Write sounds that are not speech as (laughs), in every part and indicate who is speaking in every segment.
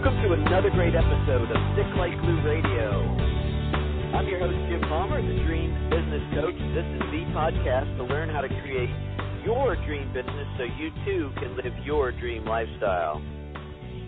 Speaker 1: Welcome to another great episode of Stick Like Glue Radio. I'm your host, Jim Palmer, the Dream Business Coach. This is the podcast to learn how to create your dream business so you too can live your dream lifestyle.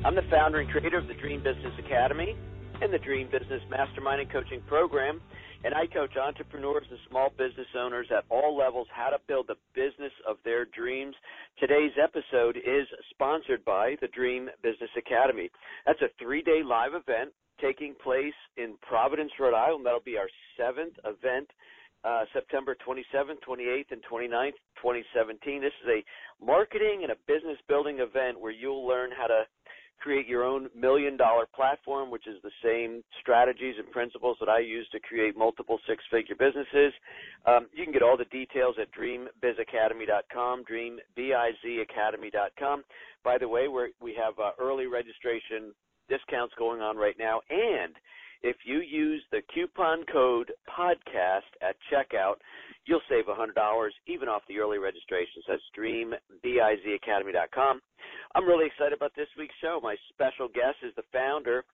Speaker 1: I'm the founder and creator of the Dream Business Academy and the Dream Business Mastermind and Coaching Program and I coach entrepreneurs and small business owners at all levels how to build the business of their dreams. Today's episode is sponsored by the Dream Business Academy. That's a three day live event taking place in Providence, Rhode Island. That'll be our seventh event. Uh, September 27th, 28th, and 29th, 2017. This is a marketing and a business building event where you'll learn how to create your own million dollar platform, which is the same strategies and principles that I use to create multiple six figure businesses. Um, you can get all the details at dreambizacademy.com, dreambizacademy.com. By the way, we we have uh, early registration discounts going on right now, and if you use the coupon code podcast at checkout, you'll save $100 even off the early registrations. at dreambizacademy.com. I'm really excited about this week's show. My special guest is the founder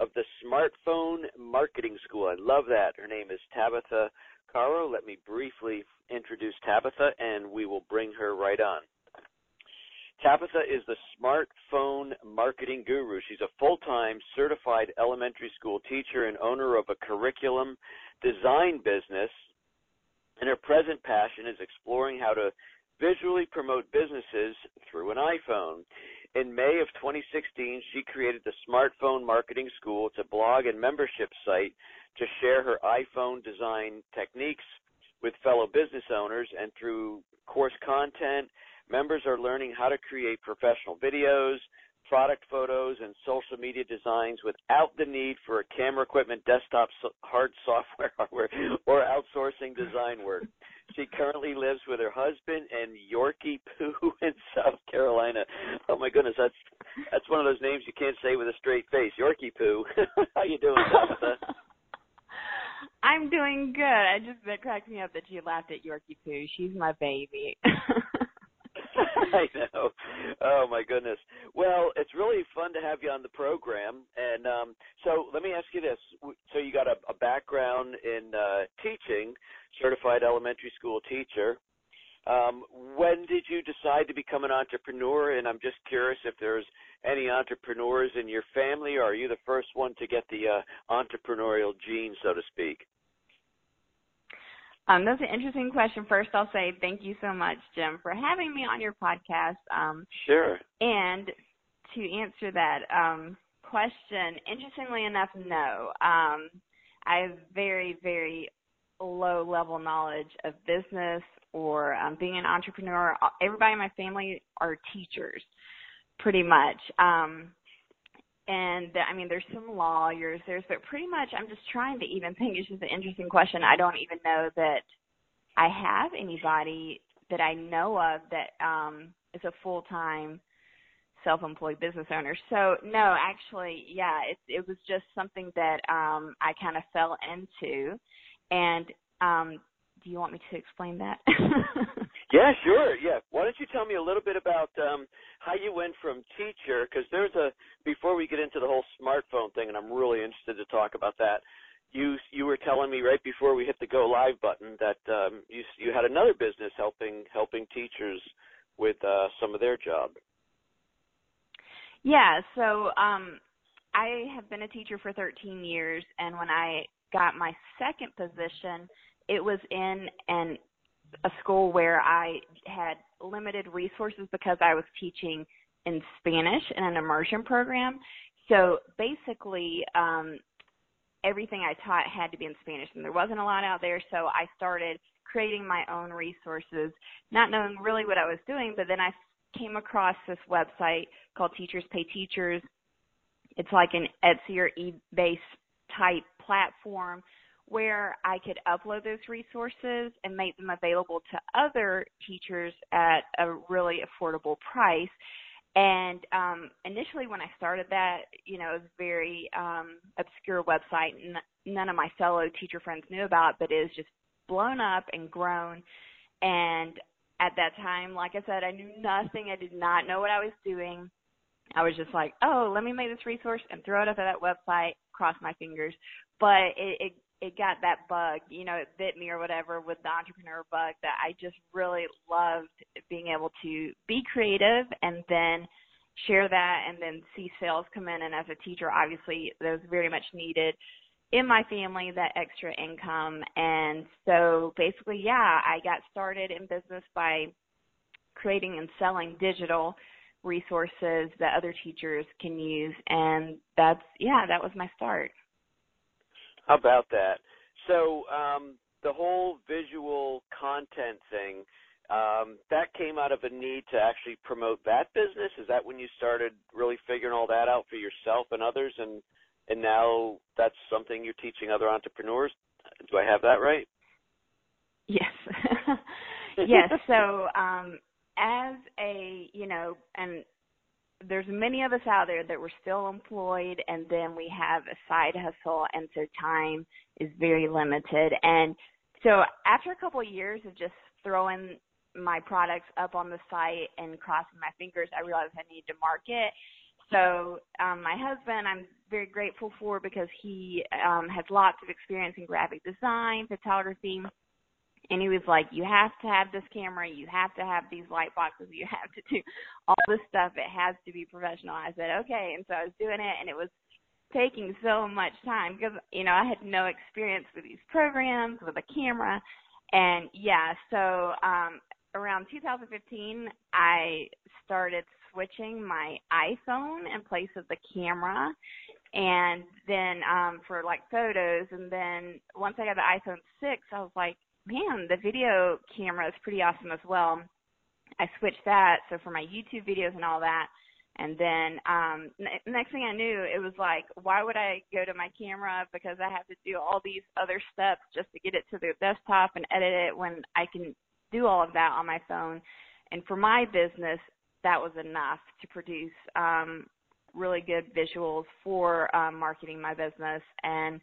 Speaker 1: of the Smartphone Marketing School. I love that. Her name is Tabitha Carro. Let me briefly introduce Tabitha, and we will bring her right on. Tabitha is the smartphone marketing guru. She's a full time certified elementary school teacher and owner of a curriculum design business. And her present passion is exploring how to visually promote businesses through an iPhone. In May of 2016, she created the Smartphone Marketing School. It's a blog and membership site to share her iPhone design techniques with fellow business owners and through course content Members are learning how to create professional videos, product photos, and social media designs without the need for a camera equipment, desktop, hard (laughs) software hardware, or outsourcing design work. She currently lives with her husband and Yorkie Poo (laughs) in South Carolina. Oh my goodness, that's that's one of those names you can't say with a straight face. Yorkie Poo. (laughs) How you doing, Tabitha?
Speaker 2: I'm doing good. I just that cracked me up that you laughed at Yorkie Poo. She's my baby. (laughs)
Speaker 1: I know. Oh my goodness. Well, it's really fun to have you on the program. And um, so let me ask you this: so you got a, a background in uh, teaching, certified elementary school teacher. Um, when did you decide to become an entrepreneur? And I'm just curious if there's any entrepreneurs in your family, or are you the first one to get the uh, entrepreneurial gene, so to speak?
Speaker 2: Um, that's an interesting question. First, I'll say thank you so much, Jim, for having me on your podcast. Um,
Speaker 1: sure.
Speaker 2: And to answer that um, question, interestingly enough, no. Um, I have very, very low level knowledge of business or um, being an entrepreneur. Everybody in my family are teachers, pretty much. Um, and I mean, there's some lawyers, there's, but pretty much I'm just trying to even (laughs) think. It's just an interesting question. I don't even know that I have anybody that I know of that um, is a full time self-employed business owner. So no, actually, yeah, it it was just something that um I kind of fell into. And um do you want me to explain that? (laughs)
Speaker 1: Yeah, sure. Yeah. Why don't you tell me a little bit about um, how you went from teacher? Because there's a before we get into the whole smartphone thing, and I'm really interested to talk about that. You you were telling me right before we hit the go live button that um, you you had another business helping helping teachers with uh, some of their job.
Speaker 2: Yeah. So um, I have been a teacher for 13 years, and when I got my second position, it was in an a school where I had limited resources because I was teaching in Spanish in an immersion program. So basically, um, everything I taught had to be in Spanish, and there wasn't a lot out there. So I started creating my own resources, not knowing really what I was doing. But then I came across this website called Teachers Pay Teachers. It's like an Etsy or eBay type platform where I could upload those resources and make them available to other teachers at a really affordable price. And um, initially, when I started that, you know, it was a very um, obscure website. N- none of my fellow teacher friends knew about, but it was just blown up and grown. And at that time, like I said, I knew nothing. I did not know what I was doing. I was just like, oh, let me make this resource and throw it up at that website. Cross my fingers, but it, it it got that bug, you know, it bit me or whatever with the entrepreneur bug that I just really loved being able to be creative and then share that and then see sales come in. And as a teacher, obviously, that was very much needed in my family, that extra income. And so basically, yeah, I got started in business by creating and selling digital resources that other teachers can use. And that's, yeah, that was my start.
Speaker 1: About that? So, um, the whole visual content thing, um, that came out of a need to actually promote that business. Is that when you started really figuring all that out for yourself and others, and and now that's something you're teaching other entrepreneurs? Do I have that right?
Speaker 2: Yes, (laughs) (laughs) yes. So um, as a you know, and there's many of us out there that we're still employed and then we have a side hustle and so time is very limited. And so after a couple of years of just throwing my products up on the site and crossing my fingers i realized i need to market. So um my husband i'm very grateful for because he um has lots of experience in graphic design photography and he was like, "You have to have this camera. You have to have these light boxes. You (laughs) have to do all this stuff. It has to be professional." I said, "Okay," and so I was doing it, and it was taking so much time because you know I had no experience with these programs with a camera, and yeah, so um, around 2015, I started switching my iPhone in place of the camera and then um for like photos and then once I got the iPhone 6 I was like man, the video camera is pretty awesome as well. I switched that so for my YouTube videos and all that. And then um next thing I knew, it was like, why would I go to my camera because I have to do all these other steps just to get it to the desktop and edit it when I can do all of that on my phone. And for my business, that was enough to produce um really good visuals for um marketing my business and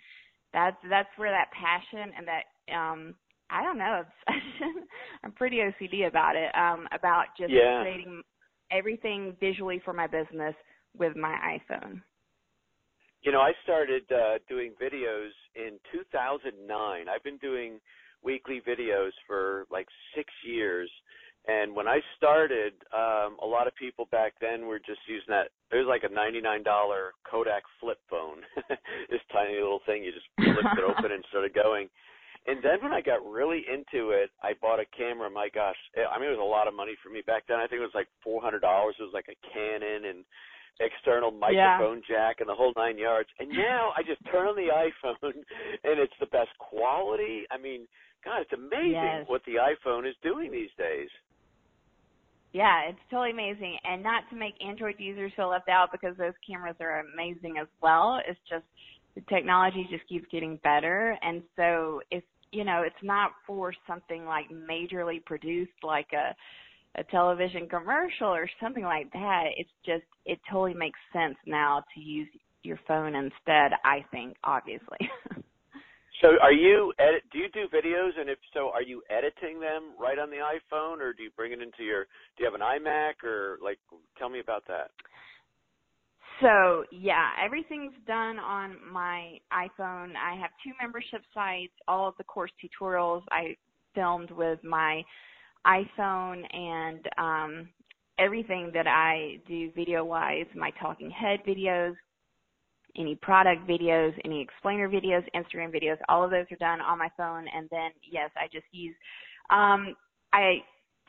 Speaker 2: that's that's where that passion and that um I don't know. (laughs) obsession. I'm pretty OCD about it. Um, about just
Speaker 1: yeah.
Speaker 2: creating everything visually for my business with my iPhone.
Speaker 1: You know, I started uh, doing videos in 2009. I've been doing weekly videos for like six years. And when I started, um, a lot of people back then were just using that. It was like a $99 Kodak flip phone, (laughs) this tiny little thing. You just flipped it open and started going. And then when I got really into it, I bought a camera. My gosh, eh, I mean, it was a lot of money for me back then. I think it was like four hundred dollars. It was like a Canon and external microphone yeah. jack and the whole nine yards. And now I just turn on the iPhone, (laughs) and it's the best quality. I mean, God, it's amazing
Speaker 2: yes.
Speaker 1: what the iPhone is doing these days.
Speaker 2: Yeah, it's totally amazing. And not to make Android users feel left out because those cameras are amazing as well. It's just the technology just keeps getting better. And so if you know, it's not for something like majorly produced like a a television commercial or something like that. It's just it totally makes sense now to use your phone instead, I think, obviously. (laughs)
Speaker 1: so are you edit do you do videos and if so are you editing them right on the iPhone or do you bring it into your do you have an iMac or like tell me about that?
Speaker 2: So yeah, everything's done on my iPhone. I have two membership sites. All of the course tutorials I filmed with my iPhone and um everything that I do video wise, my talking head videos, any product videos, any explainer videos, Instagram videos, all of those are done on my phone and then yes, I just use um I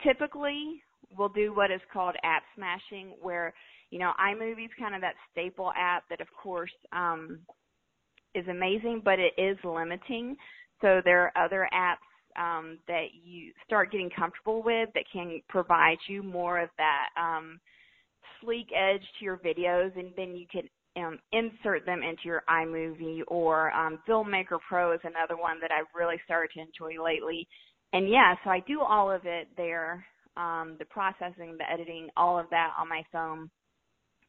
Speaker 2: typically will do what is called app smashing where you know, iMovie's kind of that staple app that, of course, um, is amazing, but it is limiting. So there are other apps um, that you start getting comfortable with that can provide you more of that um, sleek edge to your videos, and then you can um, insert them into your iMovie or um, Filmmaker Pro is another one that I've really started to enjoy lately. And yeah, so I do all of it there, um, the processing, the editing, all of that on my phone.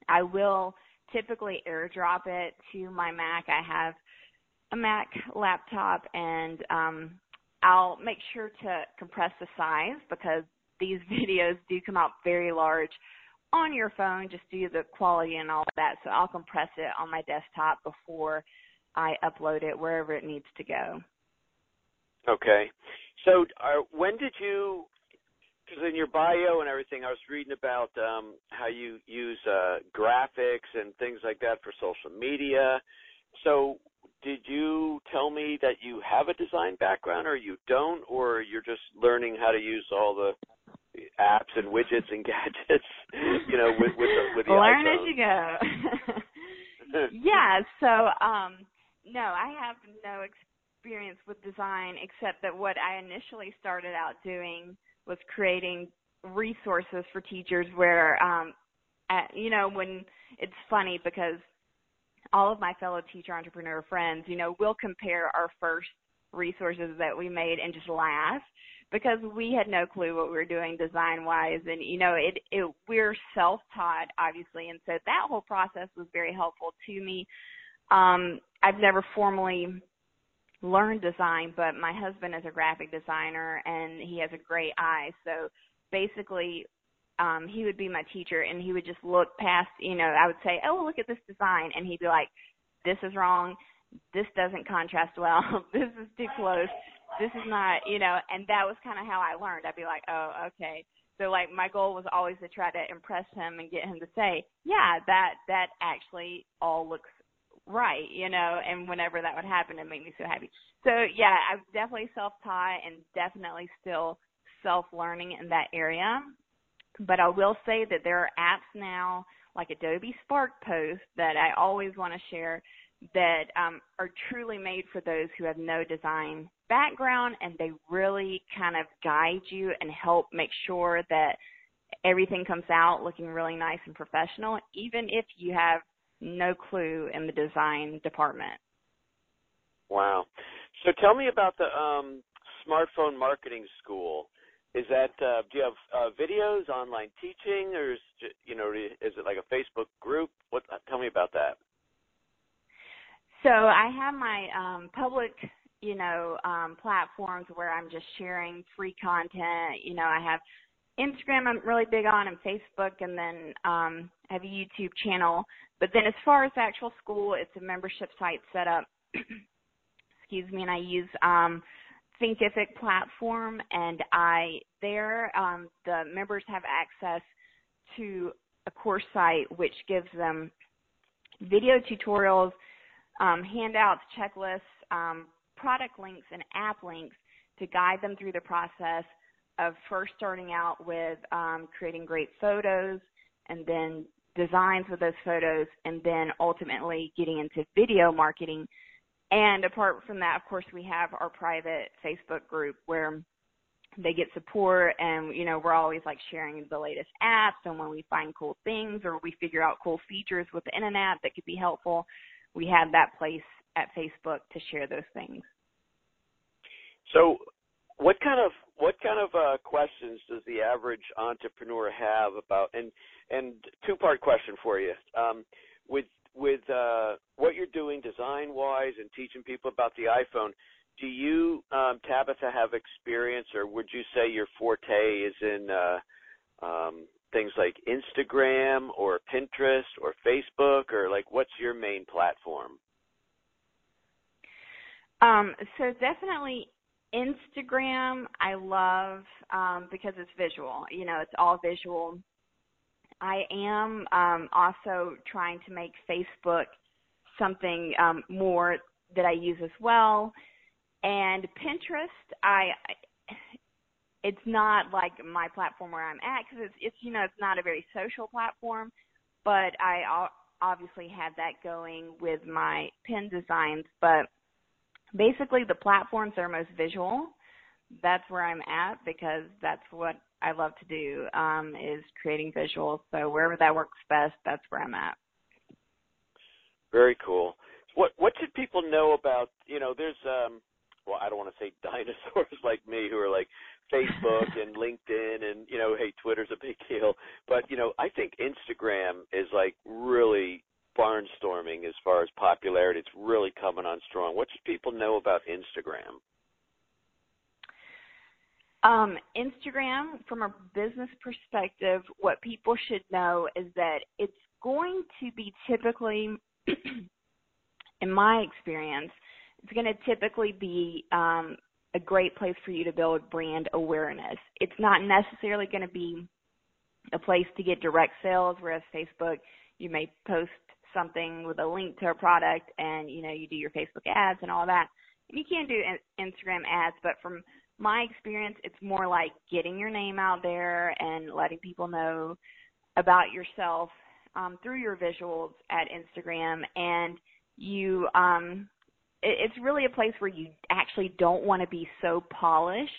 Speaker 2: I will typically airdrop it to my Mac. I have a Mac laptop and um I'll make sure to compress the size because these (laughs) videos do come out very large on your phone just due to the quality and all of that. So I'll compress it on my desktop before I upload it wherever it needs to go.
Speaker 1: Okay. So uh, when did you because in your bio and everything, I was reading about um, how you use uh, graphics and things like that for social media. So, did you tell me that you have a design background, or you don't, or you're just learning how to use all the apps and widgets and (laughs) gadgets, you know, with with the, with the
Speaker 2: Learn
Speaker 1: iPhone?
Speaker 2: as you go. (laughs) yeah. So, um, no, I have no experience with design except that what I initially started out doing was creating resources for teachers where um at, you know when it's funny because all of my fellow teacher entrepreneur friends you know will compare our first resources that we made and just laugh because we had no clue what we were doing design wise and you know it, it we're self taught obviously. And so that whole process was very helpful to me. Um i've never formally learn design, but my husband is a graphic designer and he has a great eye. So basically, um, he would be my teacher and he would just look past, you know, I would say, oh, look at this design. And he'd be like, this is wrong. This doesn't contrast well. (laughs) this is too close. This is not, you know, and that was kind of how I learned. I'd be like, oh, okay. So like my goal was always to try to impress him and get him to say, yeah, that, that actually all looks right, you know, and whenever that would happen, it made me so happy. So yeah, I was definitely self-taught and definitely still self-learning in that area. But I will say that there are apps now like Adobe Spark Post that I always want to share that um, are truly made for those who have no design background and they really kind of guide you and help make sure that everything comes out looking really nice and professional, even if you have no clue in the design department.
Speaker 1: Wow. So tell me about the um, smartphone marketing school. Is that uh, do you have uh, videos, online teaching, or is you know is it like a Facebook group? What? Tell me about that.
Speaker 2: So I have my um, public, you know, um, platforms where I'm just sharing free content. You know, I have Instagram I'm really big on and Facebook and then um I have a YouTube channel. But then as far as actual school, it's a membership site set up (clears throat) excuse me, and I use um Thinkific platform and I there um the members have access to a course site which gives them video tutorials, um, handouts, checklists, um, product links and app links to guide them through the process of first starting out with um, creating great photos and then designs with those photos and then ultimately getting into video marketing. And apart from that, of course, we have our private Facebook group where they get support and you know we're always like sharing the latest apps and when we find cool things or we figure out cool features with the internet that could be helpful we have that place at facebook to share those things
Speaker 1: so what kind of what kind of uh, questions does the average entrepreneur have about and and two part question for you. Um, with with uh, what you're doing design wise and teaching people about the iPhone do you um, Tabitha have experience or would you say your forte is in uh, um, things like Instagram or Pinterest or Facebook or like what's your main platform?
Speaker 2: Um, so definitely Instagram I love um, because it's visual. You know, it's all visual. I am um, also trying to make Facebook something um, more that I use as well. And Pinterest, I it's not like my platform where I'm at because it's, it's you know it's not a very social platform, but I obviously have that going with my pin designs. But basically the platforms are most visual. That's where i'm at because that's what i love to do um is creating visuals. So wherever that works best that's where i'm at.
Speaker 1: Very cool. What what should people know about you know there's um well i don't want to say (laughs) dinosaurs like me who are like facebook and (laughs) linkedin and you know hey twitter's a big deal. But you know i think instagram is like really barnstorming as far as popularity. It's really coming on strong. What should people know about Instagram?
Speaker 2: Um, Instagram, from a business perspective, what people should know is that it's going to be typically, (clears throat) in my experience, it's going to typically be um, a great place for you to build brand awareness. It's not necessarily going to be a place to get direct sales, whereas Facebook, you may post something with a link to a product and, you know, you do your Facebook ads and all that. And you can do Instagram ads, but from my experience, it's more like getting your name out there and letting people know about yourself um, through your visuals at Instagram. And you, um, it, it's really a place where you actually don't want to be so polished.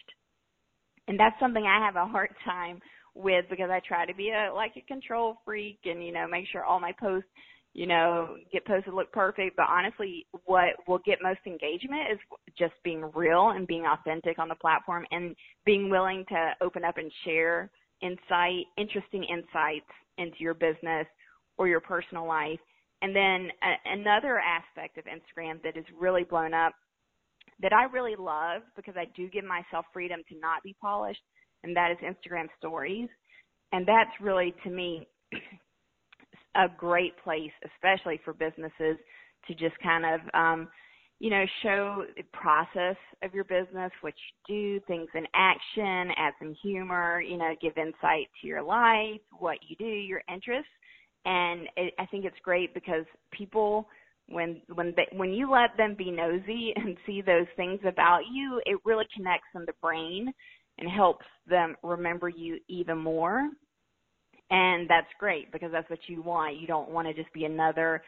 Speaker 2: And that's something I have a hard time with because I try to be a like a control freak and you know make sure all my posts you know get posted look perfect but honestly what will get most engagement is just being real and being authentic on the platform and being willing to open up and share insight interesting insights into your business or your personal life and then a- another aspect of Instagram that is really blown up that I really love because I do give myself freedom to not be polished and that is Instagram stories. And that's really to me (clears throat) a great place, especially for businesses to just kind of, um, you know, show the process of your business, what you do, things in action, add some humor, you know, give insight to your life, what you do, your interests. And it, I think it's great because people, when when they, when you let them be nosy (laughs) and see those things about you, it really connects in the brain and helps them remember you even more. And that's great because that's what you want. You don't want to just be another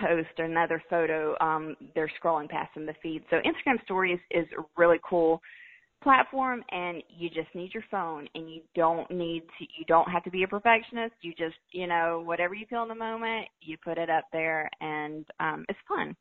Speaker 2: post or another photo um, they're scrolling past in the feed. So Instagram Stories is a really cool platform and you just need your phone and you don't need to you don't have to be a perfectionist you just you know whatever you feel in the moment you put it up there and um it's fun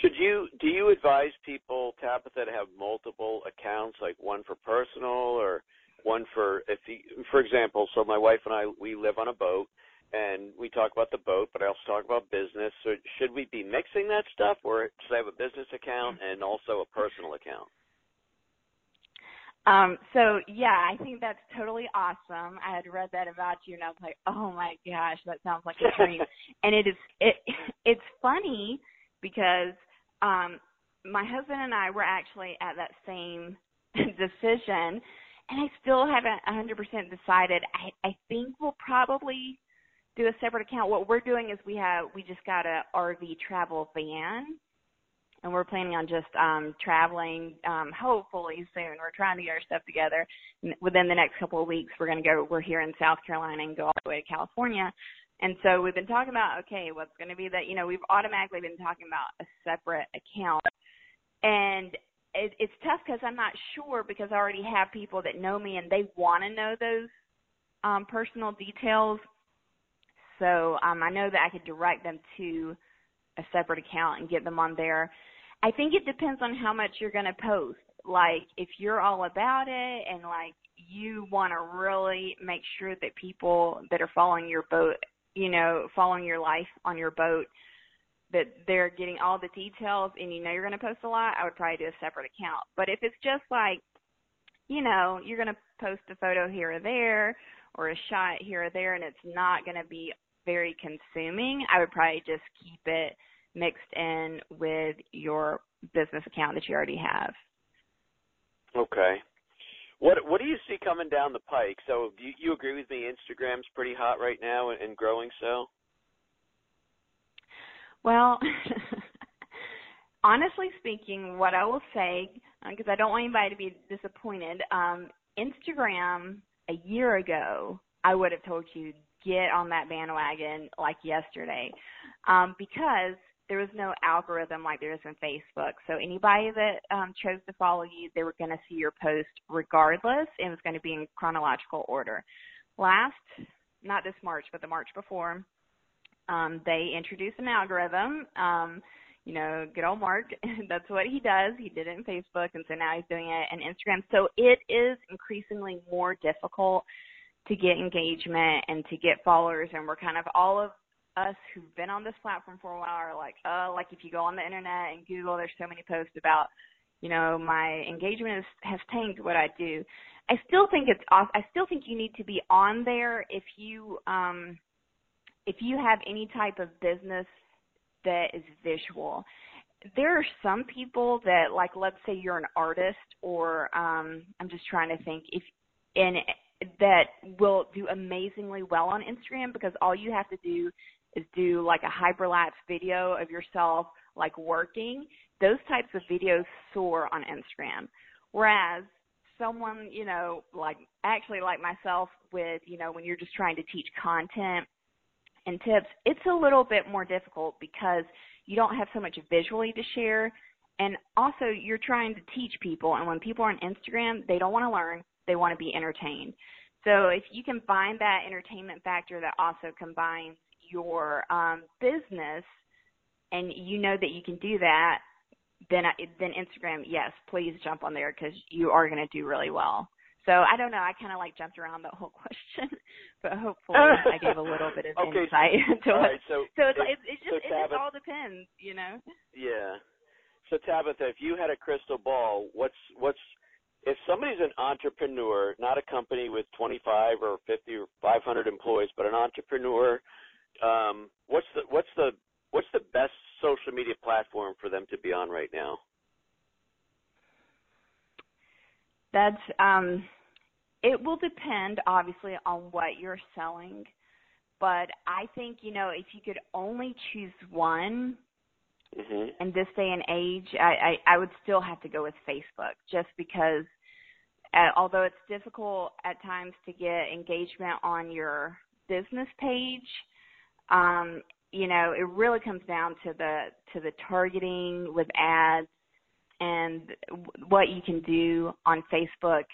Speaker 1: should you do you advise people, Tabitha, to have multiple accounts, like one for personal or one for if you, for example, so my wife and I we live on a boat and we talk about the boat, but I also talk about business. So should we be mixing that stuff, or should I have a business account and also a personal account?
Speaker 2: Um, so yeah, I think that's totally awesome. I had read that about you and I was like, oh my gosh, that sounds like a dream. (laughs) and it is, it, it's funny because um my husband and I were actually at that same (laughs) decision and I still haven't 100% decided. I I think we'll probably do a separate account. What we're doing is we have we just got a RV travel van and we're planning on just um traveling um hopefully soon. We're trying to get our stuff together. Within the next couple of weeks we're going to go we're here in South Carolina and go all the way to California and so we've been talking about, okay, what's going to be that, you know, we've automatically been talking about a separate account. And it, it's tough because I'm not sure because I already have people that know me and they want to know those um, personal details. So um, I know that I could direct them to a separate account and get them on there. I think it depends on how much you're going to post. Like if you're all about it and like you want to really make sure that people that are following your boat you know, following your life on your boat that they're getting all the details and you know you're going to post a lot, I would probably do a separate account. But if it's just like, you know, you're going to post a photo here or there or a shot here or there and it's not going to be very consuming, I would probably just keep it mixed in with your business account that you already have.
Speaker 1: Okay. What what do you see coming down the pike? So do you, you agree with me? Instagram's pretty hot right now and, and growing so.
Speaker 2: Well, (laughs) honestly speaking, what I will say, because uh, I don't want anybody to be disappointed, um, Instagram a year ago, I would have told you get on that bandwagon like yesterday, um, because there was no algorithm like there is in Facebook. So anybody that um, chose to follow you, they were going to see your post regardless, and it was going to be in chronological order. Last, not this March, but the March before, um, they introduced an algorithm. Um, you know, good old Mark. (laughs) That's what he does. He did it in Facebook, and so now he's doing it in Instagram. So it is increasingly more difficult to get engagement and to get followers, and we're kind of all of us who've been on this platform for a while are like, uh, like if you go on the internet and Google, there's so many posts about, you know, my engagement has, has tanked what I do. I still think it's I still think you need to be on there if you um if you have any type of business that is visual. There are some people that like let's say you're an artist or um I'm just trying to think if and that will do amazingly well on Instagram because all you have to do is do like a hyperlapse video of yourself like working. Those types of videos soar on Instagram. Whereas someone, you know, like actually like myself with, you know, when you're just trying to teach content and tips, it's a little bit more difficult because you don't have so much visually to share. And also you're trying to teach people and when people are on Instagram, they don't want to learn, they want to be entertained. So if you can find that entertainment factor that also combines your um, business and you know that you can do that, then I, then Instagram, yes, please jump on there because you are going to do really well. So I don't know. I kind of like jumped around the whole (laughs) question, but hopefully I gave a little bit of (laughs)
Speaker 1: okay,
Speaker 2: insight (laughs) into
Speaker 1: all
Speaker 2: it.
Speaker 1: Right, so, (laughs)
Speaker 2: so it's, it's, it's just
Speaker 1: so
Speaker 2: it
Speaker 1: Tabitha,
Speaker 2: just all depends, you know.
Speaker 1: Yeah. So Tabitha, if you had a crystal ball, what's what's if somebody's an entrepreneur, not a company with 25 or 50 or 500 employees, but an entrepreneur, um, what's the what's the what's the best social media platform for them to be on right now?
Speaker 2: That's um it will depend obviously on what you're selling, but I think, you know, if you could only choose one
Speaker 1: mm-hmm.
Speaker 2: in this day and age, I, I I would still have to go with Facebook just because uh, although it's difficult at times to get engagement on your business page, um, you know, it really comes down to the to the targeting with ads and what you can do on Facebook,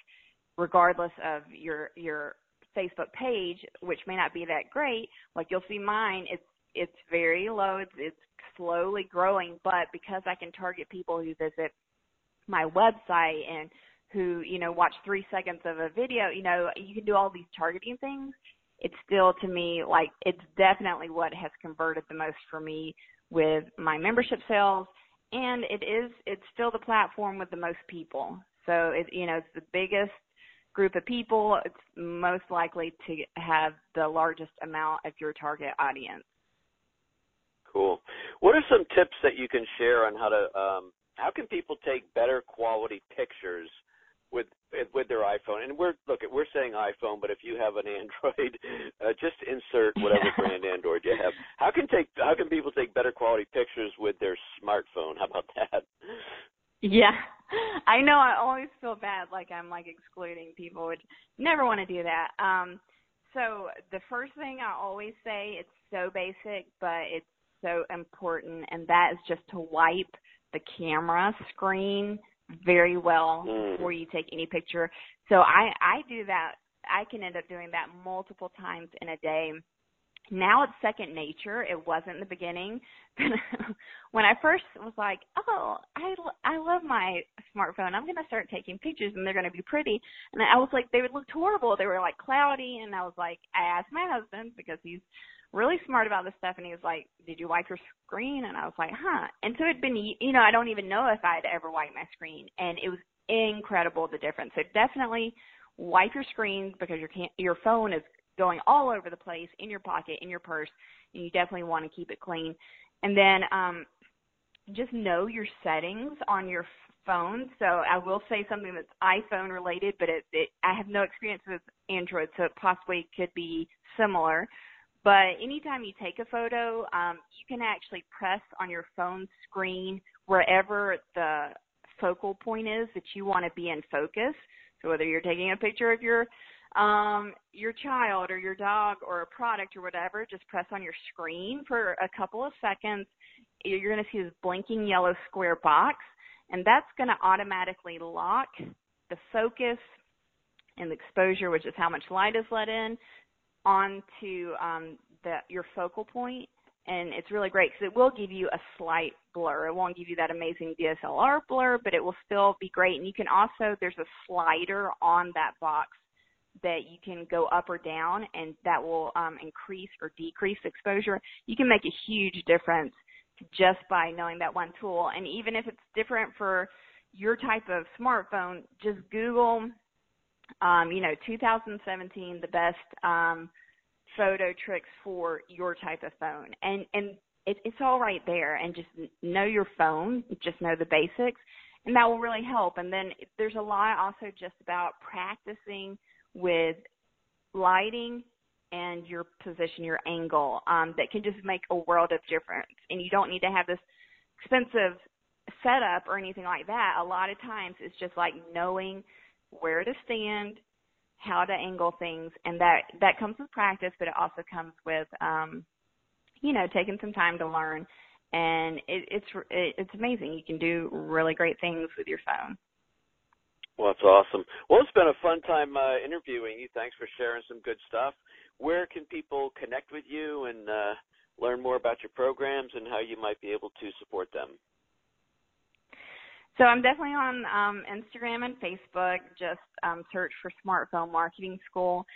Speaker 2: regardless of your your Facebook page, which may not be that great. Like you'll see mine, it's it's very low. It's it's slowly growing, but because I can target people who visit my website and who you know watch three seconds of a video, you know, you can do all these targeting things it's still to me like it's definitely what has converted the most for me with my membership sales and it is it's still the platform with the most people so it you know it's the biggest group of people it's most likely to have the largest amount of your target audience
Speaker 1: cool what are some tips that you can share on how to um, how can people take better quality pictures with with their iPhone. And we're look, we're saying iPhone, but if you have an (laughs) Android, uh, just insert whatever (laughs) brand Android you have. How can take how can people take better quality pictures with their smartphone? How about that?
Speaker 2: Yeah. (laughs) I know I always feel bad like I'm like excluding people, which never want to do that. Um so the first thing I always say, it's so basic, but it's so important and that is just to wipe the camera screen very well
Speaker 1: mm.
Speaker 2: before you take any picture. So I I do that. I can end up doing that multiple times in a day. Now it's second nature. It wasn't the beginning. (laughs) when I first was like, "Oh, I I love my smartphone. I'm going to start taking pictures and they're going to be pretty." And I was like, they would look horrible. They were like cloudy and I was like, I asked my husband because he's really smart about this stuff and he was like, Did you wipe your screen? And I was like, Huh. And so it'd been, you know, I don't even know if I'd ever wiped my screen. And it was incredible the difference. So definitely wipe your screens because your can- your phone is going all over the place in your pocket, in your purse, and you definitely want to keep it clean. And then um just know your settings on your phone. So I will say something that's iPhone related, but it, it I have no experience with Android, so it possibly could be similar. But anytime you take a photo, um, you can actually press on your phone screen wherever the focal point is that you want to be in focus. So whether you're taking a picture of your um, your child or your dog or a product or whatever, just press on your screen for a couple of seconds. You're going to see this blinking yellow square box, and that's going to automatically lock the focus and the exposure, which is how much light is let in, onto um, the, your focal point. point, and it's really great because it will give you a slight blur. It won't give you that amazing DSLR blur, but it will still be great. And you can also there's a slider on that box that you can go up or down, and that will um, increase or decrease exposure. You can make a huge difference just by knowing that one tool. And even if it's different for your type of smartphone, just Google, um, you know, 2017, the best um, photo tricks for your type of phone, and and it, it's all right there. And just know your phone, just know the basics, and that will really help. And then there's a lot also just about practicing with lighting and your position, your angle, um, that can just make a world of difference. And you don't need to have this expensive setup or anything like that. A lot of times it's just like knowing where to stand, how to angle things, and that that comes with practice, but it also comes with um, you know taking some time to learn. And it, it's it, it's amazing. You can do really great things with your phone.
Speaker 1: Well, that's awesome. Well, it's been a fun time uh, interviewing you. Thanks for sharing some good stuff. Where can people connect with you and uh, learn more about your programs and how you might be able to support them?
Speaker 2: So I'm definitely on um, Instagram and Facebook. Just um, search for Smartphone Marketing School,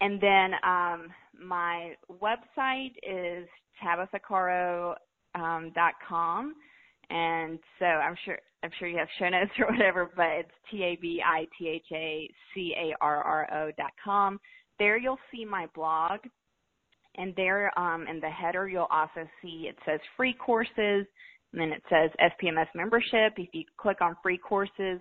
Speaker 2: and then um, my website is tabithacarro.com. Um, and so I'm sure I'm sure you have show notes (laughs) or whatever, but it's T A B I T H A C A R R O dot com. There you'll see my blog, and there um, in the header you'll also see it says free courses and then it says SPMS membership. If you click on free courses,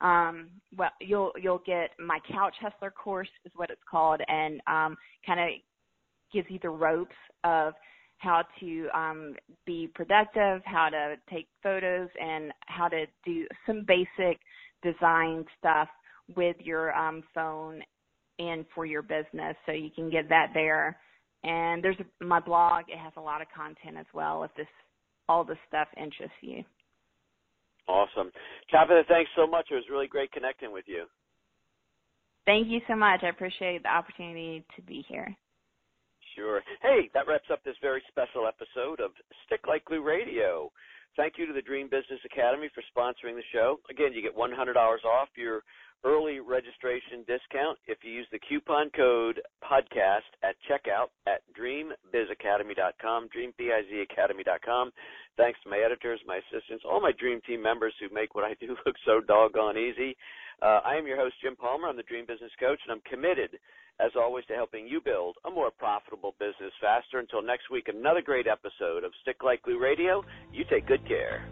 Speaker 2: um, well, you'll you'll get my Couch Hustler course is what it's called, and um, kind of gives you the ropes of how to um, be productive, how to take photos, and how to do some basic design stuff with your um, phone and for your business. So you can get that there. And there's my blog. It has a lot of content as well. If this all the stuff interests you.
Speaker 1: Awesome. Tabitha, thanks so much. It was really great connecting with you.
Speaker 2: Thank you so much. I appreciate the opportunity to be here.
Speaker 1: Sure. Hey, that wraps up this very special episode of Stick Like Glue Radio. Thank you to the Dream Business Academy for sponsoring the show. Again, you get $100 off your early registration discount if you use the coupon code podcast at checkout at dreambizacademy.com, dreambizacademy.com. Thanks to my editors, my assistants, all my dream team members who make what I do (laughs) look so doggone easy. Uh, I am your host, Jim Palmer. I'm the Dream Business Coach, and I'm committed, as always, to helping you build a more profitable business faster. Until next week, another great episode of Stick Like Glue Radio. You take good care.